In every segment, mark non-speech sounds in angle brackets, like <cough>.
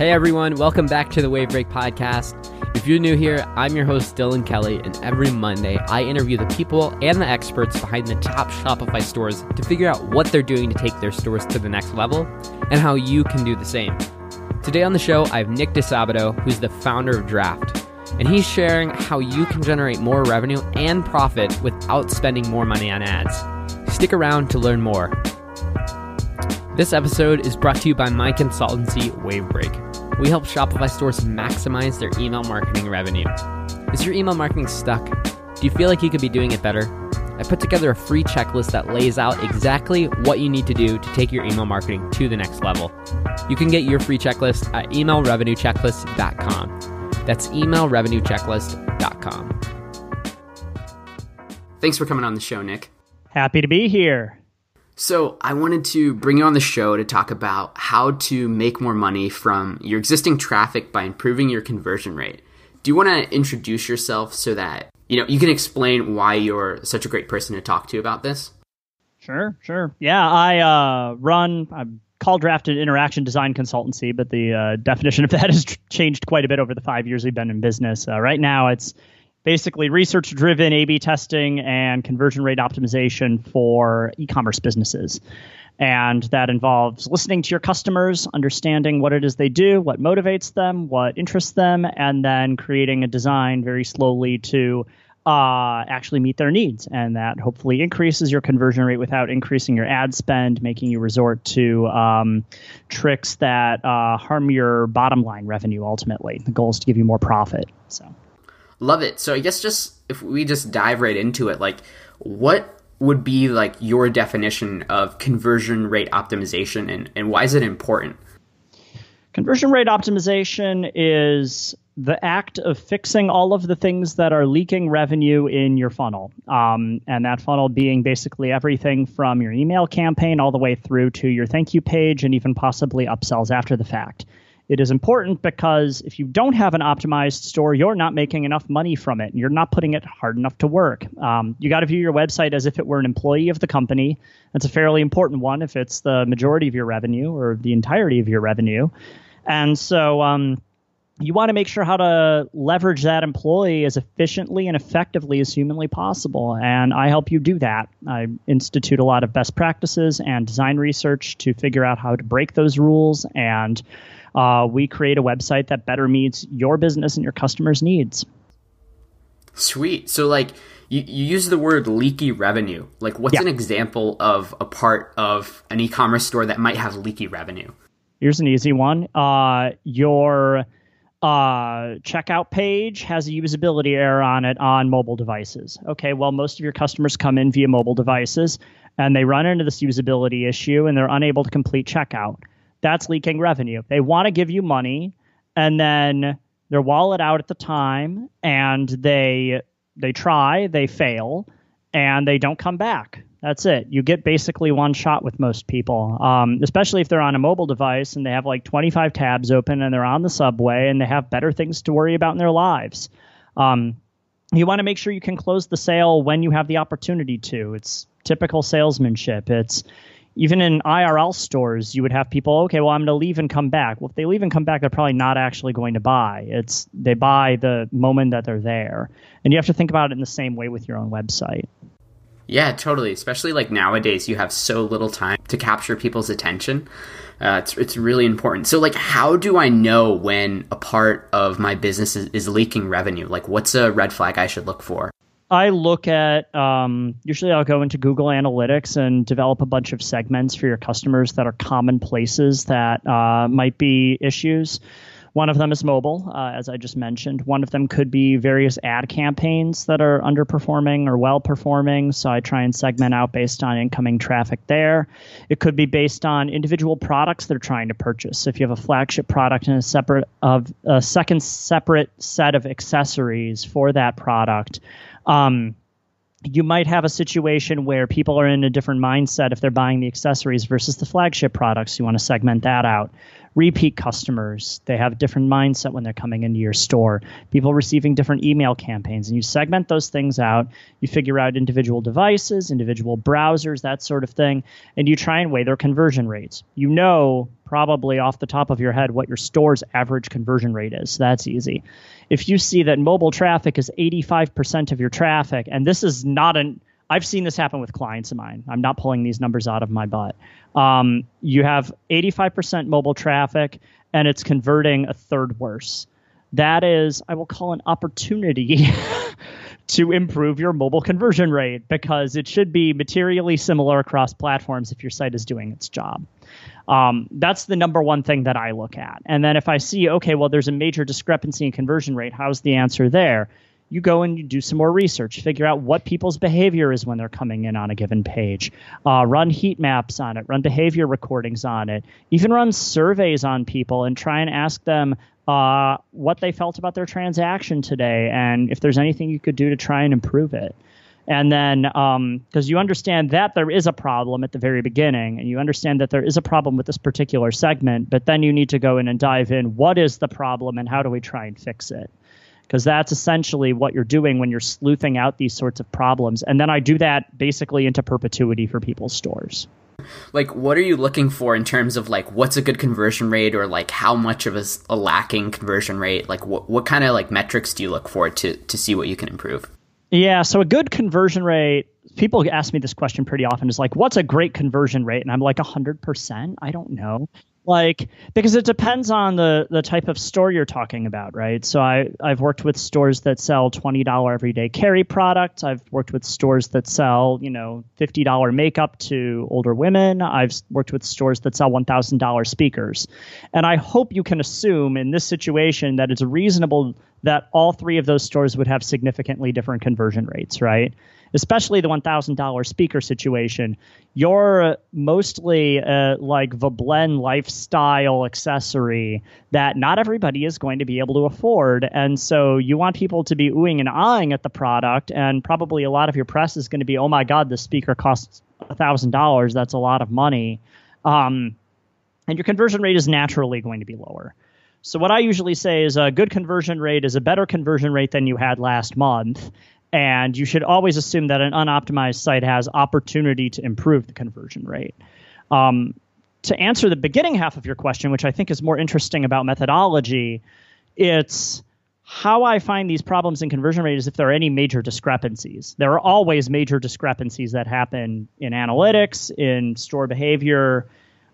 Hey everyone, welcome back to the Wavebreak Podcast. If you're new here, I'm your host Dylan Kelly, and every Monday I interview the people and the experts behind the top Shopify stores to figure out what they're doing to take their stores to the next level and how you can do the same. Today on the show, I have Nick Disabato, who's the founder of Draft, and he's sharing how you can generate more revenue and profit without spending more money on ads. Stick around to learn more. This episode is brought to you by my consultancy, Wavebreak. We help Shopify stores maximize their email marketing revenue. Is your email marketing stuck? Do you feel like you could be doing it better? I put together a free checklist that lays out exactly what you need to do to take your email marketing to the next level. You can get your free checklist at emailrevenuechecklist.com. That's emailrevenuechecklist.com. Thanks for coming on the show, Nick. Happy to be here. So, I wanted to bring you on the show to talk about how to make more money from your existing traffic by improving your conversion rate. Do you want to introduce yourself so that, you know, you can explain why you're such a great person to talk to about this? Sure, sure. Yeah, I uh, run I call drafted interaction design consultancy, but the uh, definition of that <laughs> has changed quite a bit over the 5 years we've been in business. Uh, right now it's basically research driven A B testing and conversion rate optimization for e commerce businesses. And that involves listening to your customers, understanding what it is they do, what motivates them, what interests them, and then creating a design very slowly to uh, actually meet their needs. And that hopefully increases your conversion rate without increasing your ad spend, making you resort to um, tricks that uh, harm your bottom line revenue ultimately. The goal is to give you more profit. So. Love it. So I guess just if we just dive right into it, like what would be like your definition of conversion rate optimization and, and why is it important? Conversion rate optimization is the act of fixing all of the things that are leaking revenue in your funnel. Um, and that funnel being basically everything from your email campaign all the way through to your thank you page and even possibly upsells after the fact. It is important because if you don't have an optimized store, you're not making enough money from it. And you're not putting it hard enough to work. Um, you got to view your website as if it were an employee of the company. That's a fairly important one if it's the majority of your revenue or the entirety of your revenue. And so, um, you want to make sure how to leverage that employee as efficiently and effectively as humanly possible. And I help you do that. I institute a lot of best practices and design research to figure out how to break those rules and uh, we create a website that better meets your business and your customers' needs. Sweet. So, like, you, you use the word leaky revenue. Like, what's yeah. an example of a part of an e commerce store that might have leaky revenue? Here's an easy one. Uh, your uh, checkout page has a usability error on it on mobile devices. Okay, well, most of your customers come in via mobile devices and they run into this usability issue and they're unable to complete checkout that's leaking revenue. They want to give you money and then their wallet out at the time and they they try, they fail, and they don't come back. That's it. You get basically one shot with most people, um, especially if they're on a mobile device and they have like 25 tabs open and they're on the subway and they have better things to worry about in their lives. Um, you want to make sure you can close the sale when you have the opportunity to. It's typical salesmanship. It's even in IRL stores, you would have people, okay, well, I'm going to leave and come back. Well, if they leave and come back, they're probably not actually going to buy. It's they buy the moment that they're there, and you have to think about it in the same way with your own website. Yeah, totally. Especially like nowadays, you have so little time to capture people's attention. Uh, it's it's really important. So, like, how do I know when a part of my business is, is leaking revenue? Like, what's a red flag I should look for? I look at um, usually I'll go into Google Analytics and develop a bunch of segments for your customers that are common places that uh, might be issues. One of them is mobile, uh, as I just mentioned. One of them could be various ad campaigns that are underperforming or well performing. So I try and segment out based on incoming traffic there. It could be based on individual products they're trying to purchase. If you have a flagship product and a separate of a second separate set of accessories for that product, um, you might have a situation where people are in a different mindset if they're buying the accessories versus the flagship products. You want to segment that out. Repeat customers, they have a different mindset when they're coming into your store. People receiving different email campaigns, and you segment those things out. You figure out individual devices, individual browsers, that sort of thing, and you try and weigh their conversion rates. You know probably off the top of your head what your store's average conversion rate is. That's easy. If you see that mobile traffic is 85% of your traffic, and this is not an I've seen this happen with clients of mine. I'm not pulling these numbers out of my butt. Um, you have 85% mobile traffic, and it's converting a third worse. That is, I will call an opportunity <laughs> to improve your mobile conversion rate because it should be materially similar across platforms if your site is doing its job. Um, that's the number one thing that I look at. And then if I see, okay, well, there's a major discrepancy in conversion rate, how's the answer there? You go and you do some more research, figure out what people's behavior is when they're coming in on a given page, uh, run heat maps on it, run behavior recordings on it, even run surveys on people and try and ask them uh, what they felt about their transaction today and if there's anything you could do to try and improve it. And then, because um, you understand that there is a problem at the very beginning, and you understand that there is a problem with this particular segment, but then you need to go in and dive in what is the problem and how do we try and fix it? Because that's essentially what you're doing when you're sleuthing out these sorts of problems. And then I do that basically into perpetuity for people's stores like what are you looking for in terms of like what's a good conversion rate or like how much of a, a lacking conversion rate like what, what kind of like metrics do you look for to to see what you can improve yeah, so a good conversion rate, people ask me this question pretty often is like, what's a great conversion rate? And I'm like, 100%? I don't know like because it depends on the the type of store you're talking about right? So i i've worked with stores that sell $20 everyday carry products i've worked with stores that sell you know $50 makeup to older women. I've worked with stores that sell $1000 speakers. And i hope you can assume in this situation that it's reasonable that all three of those stores would have significantly different conversion rates right especially the $1,000 speaker situation, you're mostly uh, like the blend lifestyle accessory that not everybody is going to be able to afford. And so you want people to be oohing and eyeing at the product. And probably a lot of your press is going to be, oh my God, this speaker costs $1,000. That's a lot of money. Um, and your conversion rate is naturally going to be lower. So what I usually say is a good conversion rate is a better conversion rate than you had last month, and you should always assume that an unoptimized site has opportunity to improve the conversion rate. Um, to answer the beginning half of your question, which I think is more interesting about methodology, it's how I find these problems in conversion rate is if there are any major discrepancies. There are always major discrepancies that happen in analytics, in store behavior,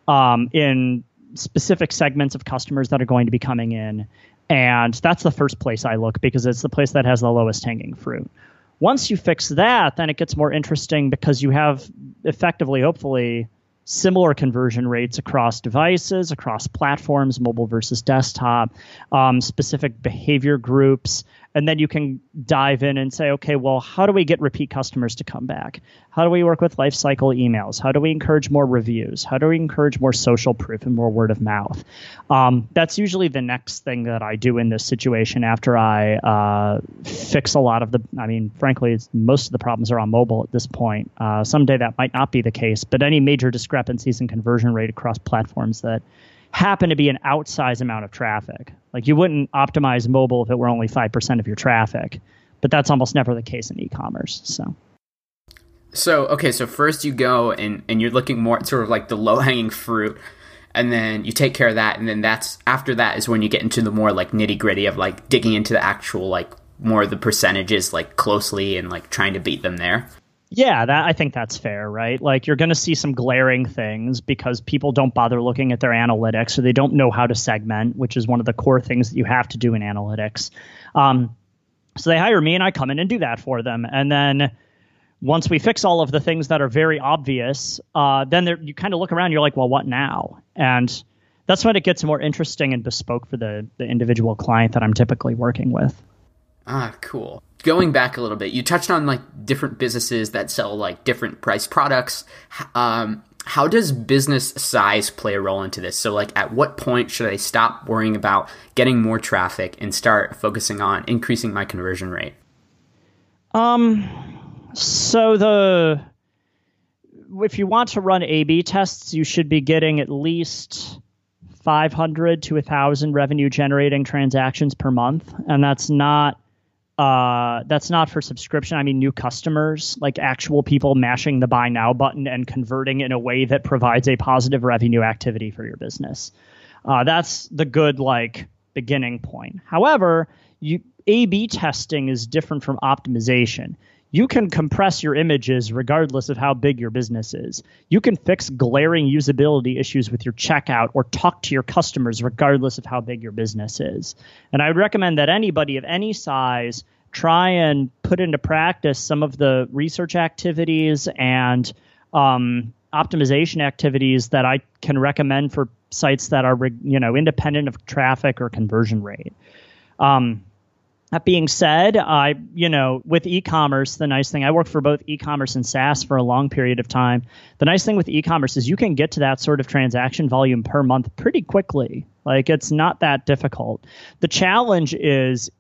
um, in specific segments of customers that are going to be coming in. And that's the first place I look because it's the place that has the lowest hanging fruit. Once you fix that, then it gets more interesting because you have effectively, hopefully, similar conversion rates across devices, across platforms, mobile versus desktop, um, specific behavior groups, and then you can dive in and say, okay, well, how do we get repeat customers to come back? How do we work with lifecycle emails? How do we encourage more reviews? How do we encourage more social proof and more word of mouth? Um, that's usually the next thing that I do in this situation after I uh, fix a lot of the. I mean, frankly, most of the problems are on mobile at this point. Uh, someday that might not be the case, but any major discrepancies in conversion rate across platforms that happen to be an outsized amount of traffic. Like you wouldn't optimize mobile if it were only 5% of your traffic, but that's almost never the case in e-commerce. So So, okay, so first you go and and you're looking more at sort of like the low-hanging fruit and then you take care of that and then that's after that is when you get into the more like nitty-gritty of like digging into the actual like more of the percentages like closely and like trying to beat them there. Yeah, that I think that's fair, right? Like you're going to see some glaring things because people don't bother looking at their analytics or they don't know how to segment, which is one of the core things that you have to do in analytics. Um, so they hire me and I come in and do that for them. And then once we fix all of the things that are very obvious, uh, then you kind of look around, you're like, well, what now? And that's when it gets more interesting and bespoke for the, the individual client that I'm typically working with. Ah, cool going back a little bit, you touched on like different businesses that sell like different price products. Um, how does business size play a role into this? So, like, at what point should I stop worrying about getting more traffic and start focusing on increasing my conversion rate? Um, so the if you want to run A/B tests, you should be getting at least 500 to 1,000 revenue generating transactions per month, and that's not uh, that's not for subscription. I mean, new customers, like actual people mashing the buy now button and converting in a way that provides a positive revenue activity for your business. Uh, that's the good, like, beginning point. However, you, A B testing is different from optimization you can compress your images regardless of how big your business is. You can fix glaring usability issues with your checkout or talk to your customers regardless of how big your business is. And I would recommend that anybody of any size try and put into practice some of the research activities and um, optimization activities that I can recommend for sites that are you know independent of traffic or conversion rate. Um, that being said, I, you know, with e-commerce, the nice thing I worked for both e-commerce and SaaS for a long period of time. The nice thing with e-commerce is you can get to that sort of transaction volume per month pretty quickly. Like it's not that difficult. The challenge is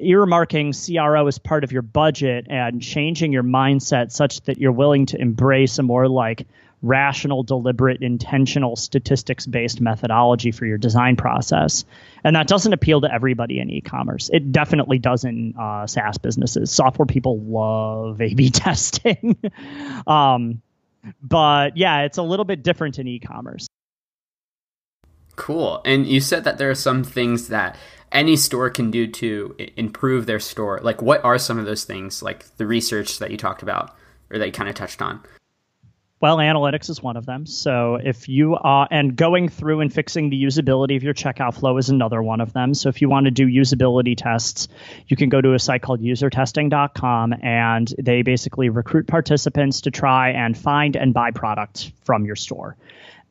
earmarking CRO as part of your budget and changing your mindset such that you're willing to embrace a more like rational, deliberate, intentional, statistics based methodology for your design process. And that doesn't appeal to everybody in e commerce. It definitely does in uh, SaaS businesses. Software people love <laughs> A B testing. <laughs> um, but yeah, it's a little bit different in e commerce. Cool. And you said that there are some things that any store can do to improve their store. Like, what are some of those things, like the research that you talked about or that you kind of touched on? Well, analytics is one of them. So if you are, and going through and fixing the usability of your checkout flow is another one of them. So if you want to do usability tests, you can go to a site called usertesting.com and they basically recruit participants to try and find and buy products from your store.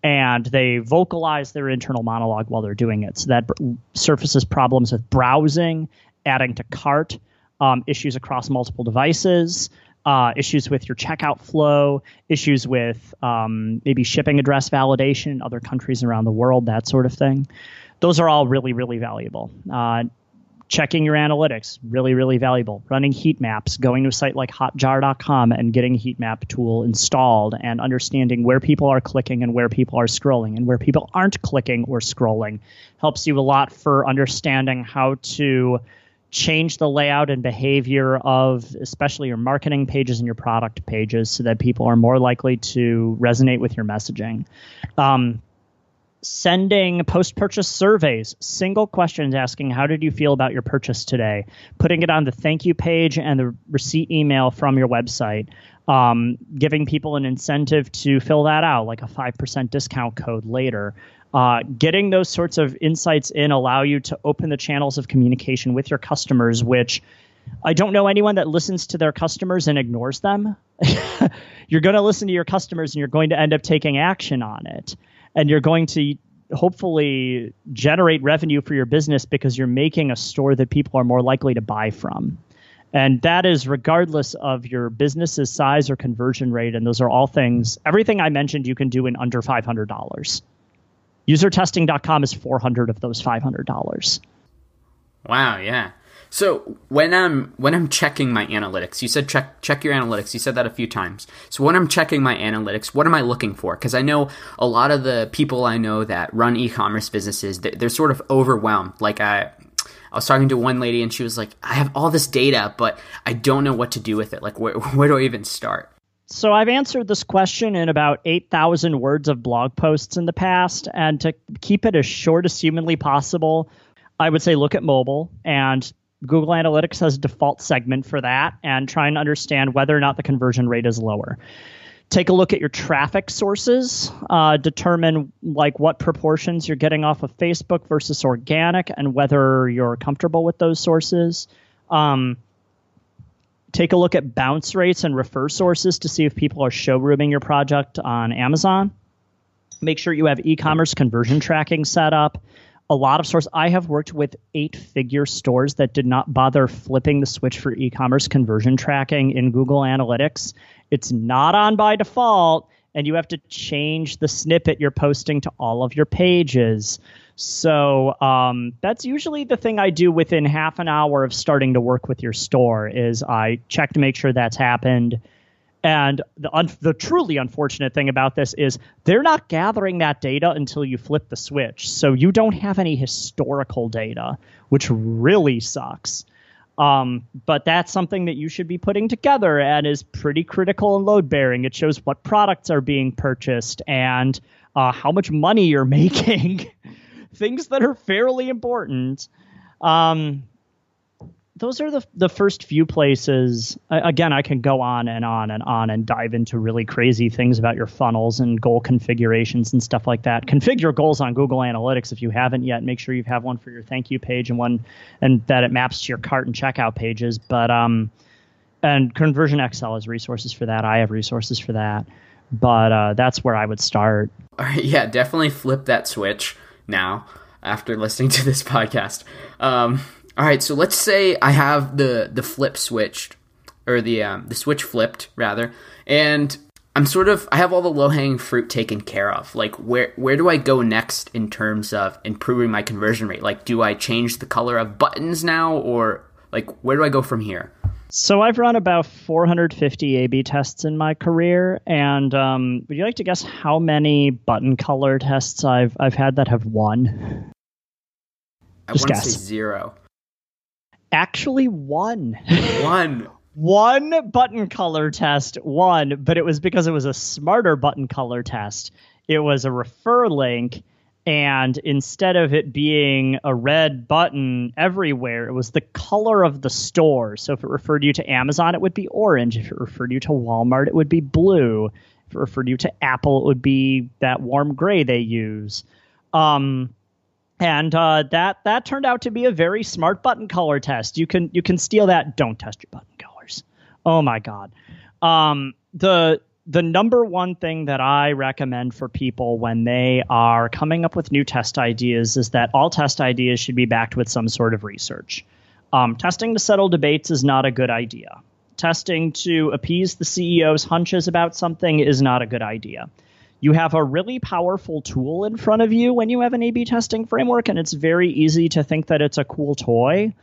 And they vocalize their internal monologue while they're doing it. So that surfaces problems with browsing, adding to cart, um, issues across multiple devices uh, issues with your checkout flow, issues with um, maybe shipping address validation in other countries around the world, that sort of thing. Those are all really, really valuable. Uh, checking your analytics, really, really valuable. Running heat maps, going to a site like hotjar.com and getting a heat map tool installed and understanding where people are clicking and where people are scrolling and where people aren't clicking or scrolling helps you a lot for understanding how to change the layout and behavior of especially your marketing pages and your product pages so that people are more likely to resonate with your messaging. Um, sending post purchase surveys, single questions asking, How did you feel about your purchase today? Putting it on the thank you page and the receipt email from your website. Um, giving people an incentive to fill that out, like a 5% discount code later. Uh, getting those sorts of insights in allow you to open the channels of communication with your customers, which I don't know anyone that listens to their customers and ignores them. <laughs> you're going to listen to your customers and you're going to end up taking action on it. And you're going to hopefully generate revenue for your business because you're making a store that people are more likely to buy from. And that is regardless of your business's size or conversion rate. And those are all things, everything I mentioned, you can do in under $500. Usertesting.com is 400 of those $500. Wow, yeah. So when I'm when I'm checking my analytics, you said check check your analytics. You said that a few times. So when I'm checking my analytics, what am I looking for? Because I know a lot of the people I know that run e-commerce businesses, they're, sort of overwhelmed. Like I, I was talking to one lady and she was like, "I have all this data, but I don't know what to do with it. Like where <laughs> where do I even start?" So I've answered this question in about 8,000 words of blog posts in the past. And to keep it as short as humanly possible, I would say look at mobile and Google Analytics has a default segment for that and try and understand whether or not the conversion rate is lower. Take a look at your traffic sources, uh, determine like what proportions you're getting off of Facebook versus organic and whether you're comfortable with those sources. Um, take a look at bounce rates and refer sources to see if people are showrooming your project on Amazon. Make sure you have e commerce conversion tracking set up. A lot of stores, I have worked with eight figure stores that did not bother flipping the switch for e commerce conversion tracking in Google Analytics. It's not on by default, and you have to change the snippet you're posting to all of your pages. So um, that's usually the thing I do within half an hour of starting to work with your store is I check to make sure that's happened. And the un- the truly unfortunate thing about this is they're not gathering that data until you flip the switch. So you don't have any historical data, which really sucks. Um, but that's something that you should be putting together and is pretty critical and load bearing. It shows what products are being purchased and uh, how much money you're <laughs> making, things that are fairly important. Um, those are the the first few places. Again, I can go on and on and on and dive into really crazy things about your funnels and goal configurations and stuff like that. Configure goals on Google Analytics if you haven't yet. Make sure you have one for your thank you page and one and that it maps to your cart and checkout pages. But um, and ConversionXL has resources for that. I have resources for that. But uh, that's where I would start. <laughs> Yeah, definitely flip that switch now after listening to this <laughs> podcast. Um, all right, so let's say I have the the flip switched or the um, the switch flipped rather, and I'm sort of I have all the low hanging fruit taken care of. Like where where do I go next in terms of improving my conversion rate? Like do I change the color of buttons now, or like where do I go from here? So I've run about 450 A/B tests in my career, and um, would you like to guess how many button color tests I've I've had that have won? I want to say zero actually won. One. one <laughs> button color test won, but it was because it was a smarter button color test. It was a refer link, and instead of it being a red button everywhere, it was the color of the store. So if it referred you to Amazon, it would be orange. If it referred you to Walmart, it would be blue. If it referred you to Apple, it would be that warm gray they use. Um, and uh, that that turned out to be a very smart button color test. You can you can steal that. Don't test your button colors. Oh my god. Um, the the number one thing that I recommend for people when they are coming up with new test ideas is that all test ideas should be backed with some sort of research. Um, testing to settle debates is not a good idea. Testing to appease the CEO's hunches about something is not a good idea you have a really powerful tool in front of you when you have an A B testing framework, and it's very easy to think that it's a cool toy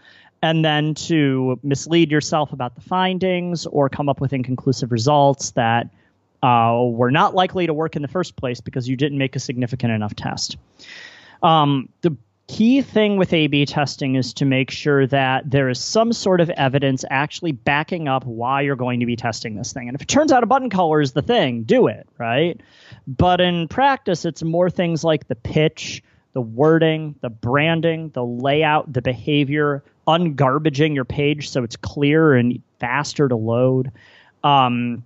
and then to mislead yourself about the findings or come up with inconclusive results that uh, were not likely to work in the first place because you didn't make a significant enough test. Um, the key thing with A B testing is to make sure that there is some sort of evidence actually backing up why you're going to be testing this thing. And if it turns out a button color is the thing, do it, right? But in practice, it's more things like the pitch, the wording, the branding, the layout, the behavior, ungarbaging your page so it's clear and faster to load. Um,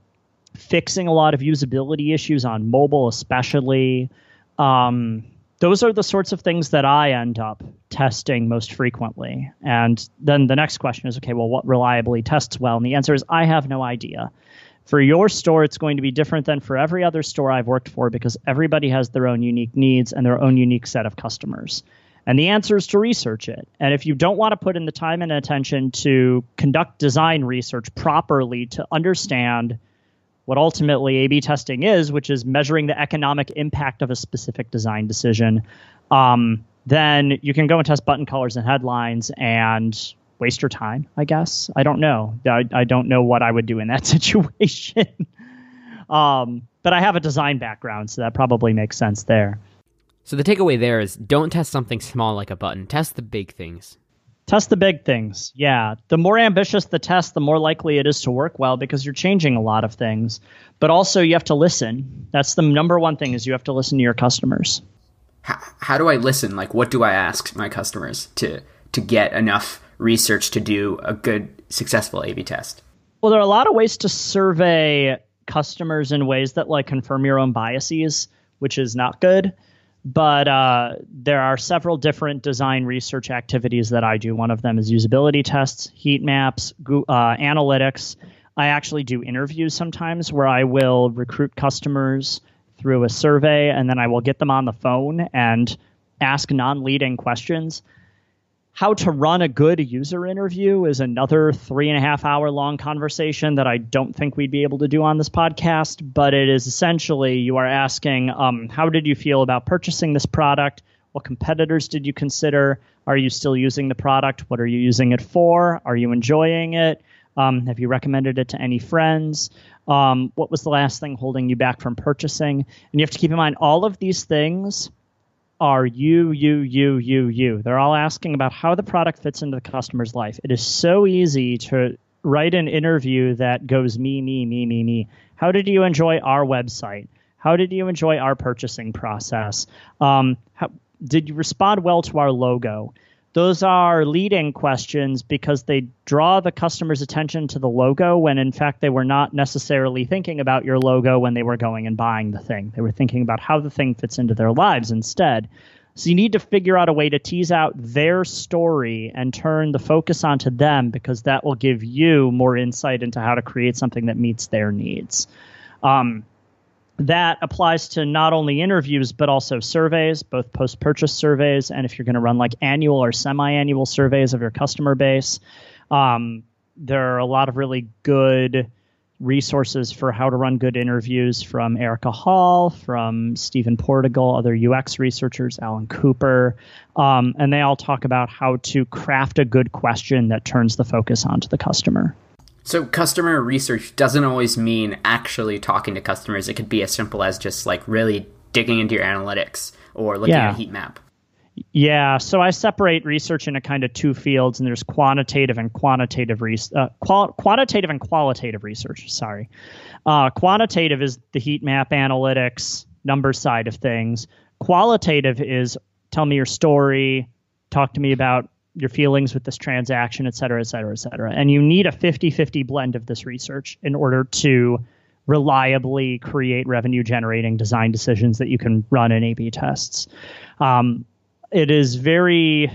fixing a lot of usability issues on mobile, especially. Um, those are the sorts of things that I end up testing most frequently. And then the next question is okay, well, what reliably tests well? And the answer is I have no idea. For your store, it's going to be different than for every other store I've worked for because everybody has their own unique needs and their own unique set of customers. And the answer is to research it. And if you don't want to put in the time and attention to conduct design research properly to understand what ultimately A B testing is, which is measuring the economic impact of a specific design decision, um, then you can go and test button colors and headlines and waste your time, I guess. I don't know. I, I don't know what I would do in that <laughs> situation. um, but I have a design background, so that probably makes sense there. So the takeaway there is don't test something small like a button, test the big things. Test the big things. Yeah. The more ambitious the test, the more likely it is to work well because you're changing a lot of things. But also you have to listen. That's the number one thing is you have to listen to your customers. How, how do I listen? Like what do I ask my customers to to get enough research to do a good successful A/B test? Well, there are a lot of ways to survey customers in ways that like confirm your own biases, which is not good but uh, there are several different design research activities that I do. One of them is usability tests, heat maps, uh, analytics. I actually do interviews sometimes where I will recruit customers through a survey and then I will get them on the phone and ask non leading questions how to run a good user interview is another three and a half hour long conversation that I don't think we'd be able to do on this podcast. But it is essentially you are asking, um, how did you feel about purchasing this product? What competitors did you consider? Are you still using the product? What are you using it for? Are you enjoying it? Um, have you recommended it to any friends? Um, what was the last thing holding you back from purchasing? And you have to keep in mind all of these things are you, you, you, you, you. They're all asking about how the product fits into the customer's life. It is so easy to write an interview that goes me, me, me, me, me. How did you enjoy our website? How did you enjoy our purchasing process? Um, how, did you respond well to our logo? Those are leading questions because they draw the customer's attention to the logo when in fact they were not necessarily thinking about your logo when they were going and buying the thing. They were thinking about how the thing fits into their lives instead. So you need to figure out a way to tease out their story and turn the focus onto them because that will give you more insight into how to create something that meets their needs. Um, that applies to not only interviews but also surveys, both post purchase surveys, and if you're going to run like annual or semi annual surveys of your customer base. Um, there are a lot of really good resources for how to run good interviews from Erika Hall, from Stephen Portigal, other UX researchers, Alan Cooper, um, and they all talk about how to craft a good question that turns the focus onto the customer. So, customer research doesn't always mean actually talking to customers. It could be as simple as just like really digging into your analytics or looking yeah. at a heat map. Yeah, so I separate research into kind of two fields, and there's quantitative and quantitative re- uh, qual- quantitative and qualitative research. Sorry, uh, quantitative is the heat map analytics number side of things. Qualitative is tell me your story, talk to me about your feelings with this transaction, et cetera, et cetera, et cetera. And you need a 50 50 blend of this research in order to reliably create revenue generating design decisions that you can run in A B tests. Um, it is very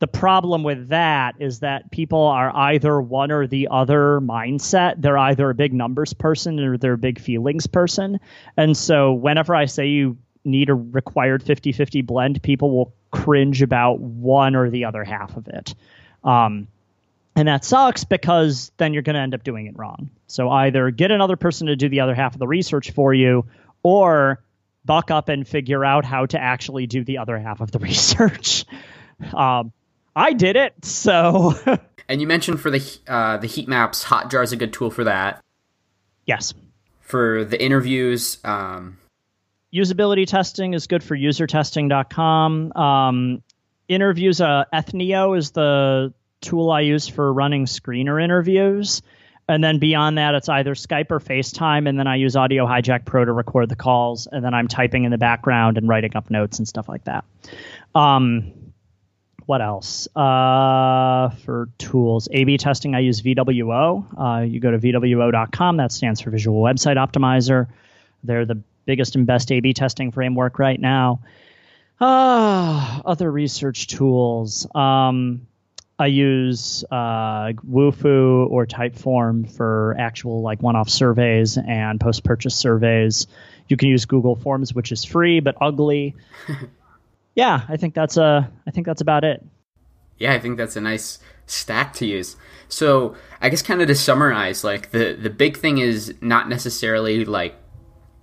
the problem with that is that people are either one or the other mindset. They're either a big numbers person or they're a big feelings person. And so whenever I say you need a required 50 50 blend, people will cringe about one or the other half of it. Um, and that sucks because then you're going to end up doing it wrong. So either get another person to do the other half of the research for you or buck up and figure out how to actually do the other half of the <laughs> research. Um, I did it, so. <laughs> and you mentioned for the uh, the heat maps, Hotjar is a good tool for that. Yes. For the interviews, um, usability testing is good for usertesting.com. Um, interviews, uh, Ethnio is the tool I use for running screener interviews. And then beyond that, it's either Skype or FaceTime. And then I use Audio Hijack Pro to record the calls. And then I'm typing in the background and writing up notes and stuff like that. Um, what else? Uh, for tools, A B testing, I use VWO. Uh, you go to VWO.com, that stands for Visual Website Optimizer. They're the biggest and best A/B testing framework right now. Ah, other research tools. Um, I use uh, Wufoo or Typeform for actual like one-off surveys and post-purchase surveys. You can use Google Forms, which is free but ugly. <laughs> yeah, I think that's uh, I think that's about it. Yeah, I think that's a nice stack to use. So I guess kind of to summarize, like the the big thing is not necessarily like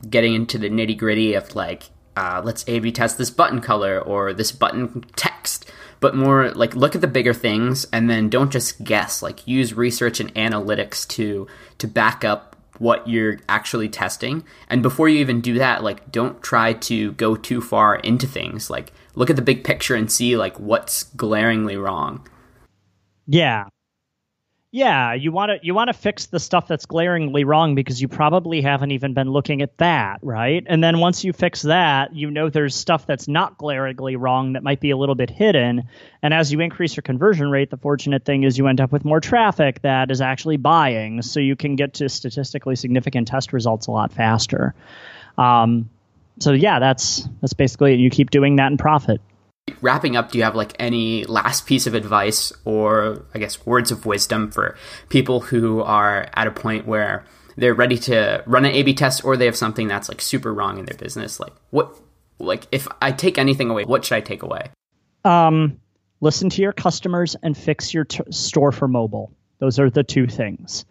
getting into the nitty gritty of like, uh, let's A B test this button color or this button text, but more like look at the bigger things and then don't just guess. Like use research and analytics to to back up what you're actually testing. And before you even do that, like don't try to go too far into things. Like look at the big picture and see like what's glaringly wrong. Yeah. Yeah, you want to you want to fix the stuff that's glaringly wrong because you probably haven't even been looking at that, right? And then once you fix that, you know there's stuff that's not glaringly wrong that might be a little bit hidden. And as you increase your conversion rate, the fortunate thing is you end up with more traffic that is actually buying, so you can get to statistically significant test results a lot faster. Um, so yeah, that's that's basically it. You keep doing that and profit wrapping up, do you have like any last piece of advice or I guess words of wisdom for people who are at a point where they're ready to run an A/B test or they have something that's like super wrong in their business? Like what? Like if I take anything away, what should I take away? Um, listen to your customers and fix your t- store for mobile. Those are the two things.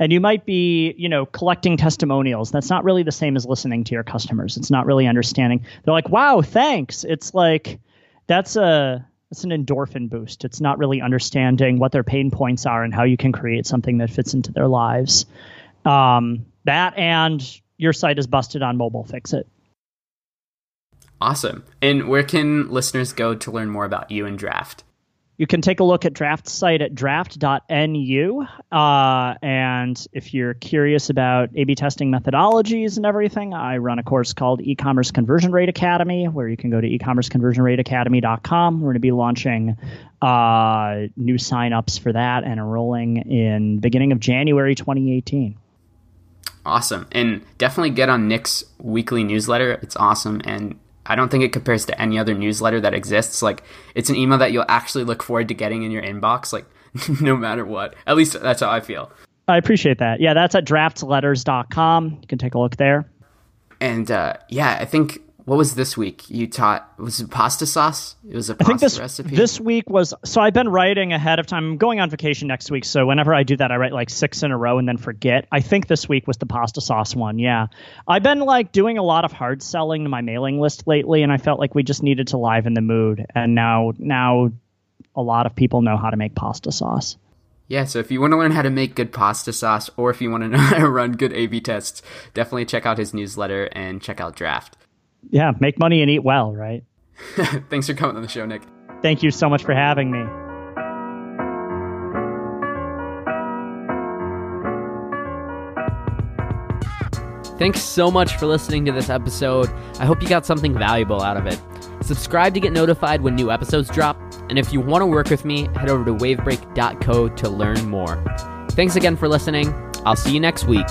And you might be, you know, collecting testimonials. That's not really the same as listening to your customers. It's not really understanding. They're like, "Wow, thanks." It's like that's a that's an endorphin boost. It's not really understanding what their pain points are and how you can create something that fits into their lives. Um, that and your site is busted on mobile. Fix it. Awesome. And where can listeners go to learn more about you and Draft? You can take a look at Draft site at draft.nu. Uh, and if you're curious about A B testing methodologies and everything, I run a course called E Commerce Conversion Rate Academy, where you can go to ecommerceconversionrateacademy.com. We're going to be launching uh, new signups for that and enrolling in beginning of January 2018. Awesome. And definitely get on Nick's weekly newsletter. It's awesome. And I don't think it compares to any other newsletter that exists. Like, it's an email that you'll actually look forward to getting in your inbox, like, <laughs> no matter what. At least that's how I feel. I appreciate that. Yeah, that's at draftsletters.com. You can take a look there. And uh, yeah, I think what was this week? You taught was it pasta sauce? It was a pasta I think this, recipe. This week was so I've been writing ahead of time. I'm going on vacation next week, so whenever I do that, I write like six in a row and then forget. I think this week was the pasta sauce one. Yeah, I've been like doing a lot of hard selling to my mailing list lately, and I felt like we just needed to liven the mood. And now, now, a lot of people know how to make pasta sauce. Yeah, so if you want to learn how to make good pasta sauce, or if you want to <laughs> know how to run good A/B tests, definitely check out his newsletter and check out Draft yeah, make money and eat well, right? <laughs> Thanks for coming on the show, Nick. Thank you so much for having me. Thanks so much for listening to this episode. I hope you got something valuable out of it. Subscribe to get notified when new episodes drop, and if you want to work with me, head over to wavebreak.co to learn more. Thanks again for listening. I'll see you next week.